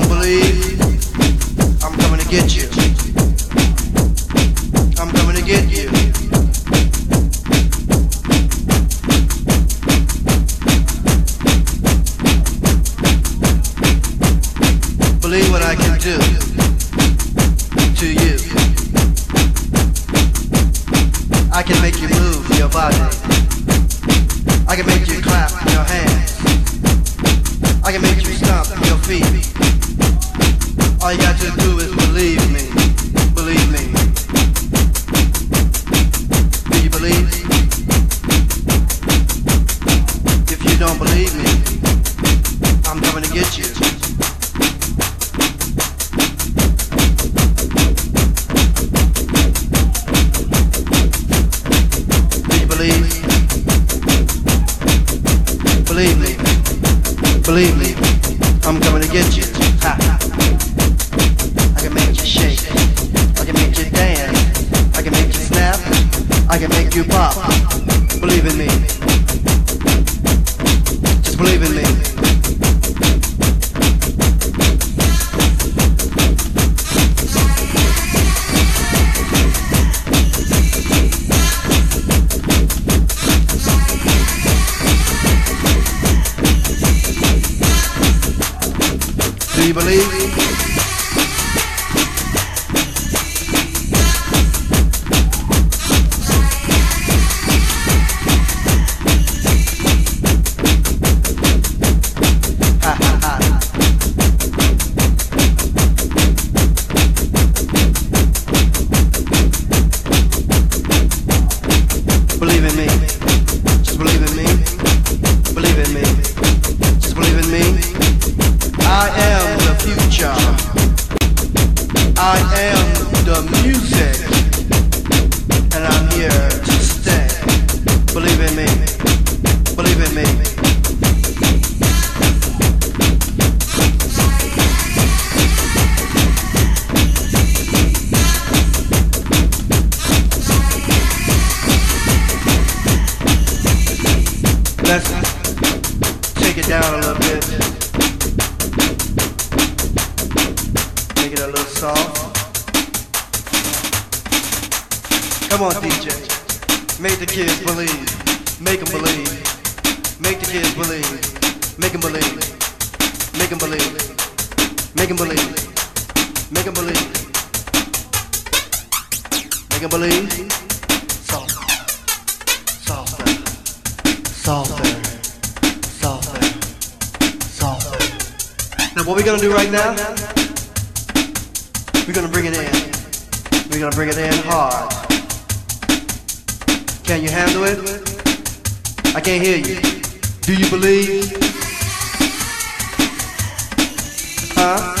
don't believe, I'm coming to get you. softer, softer, softer. Now what we're gonna do right now, we're gonna bring it in. We're gonna bring it in hard. Can you handle it? I can't hear you. Do you believe? Huh?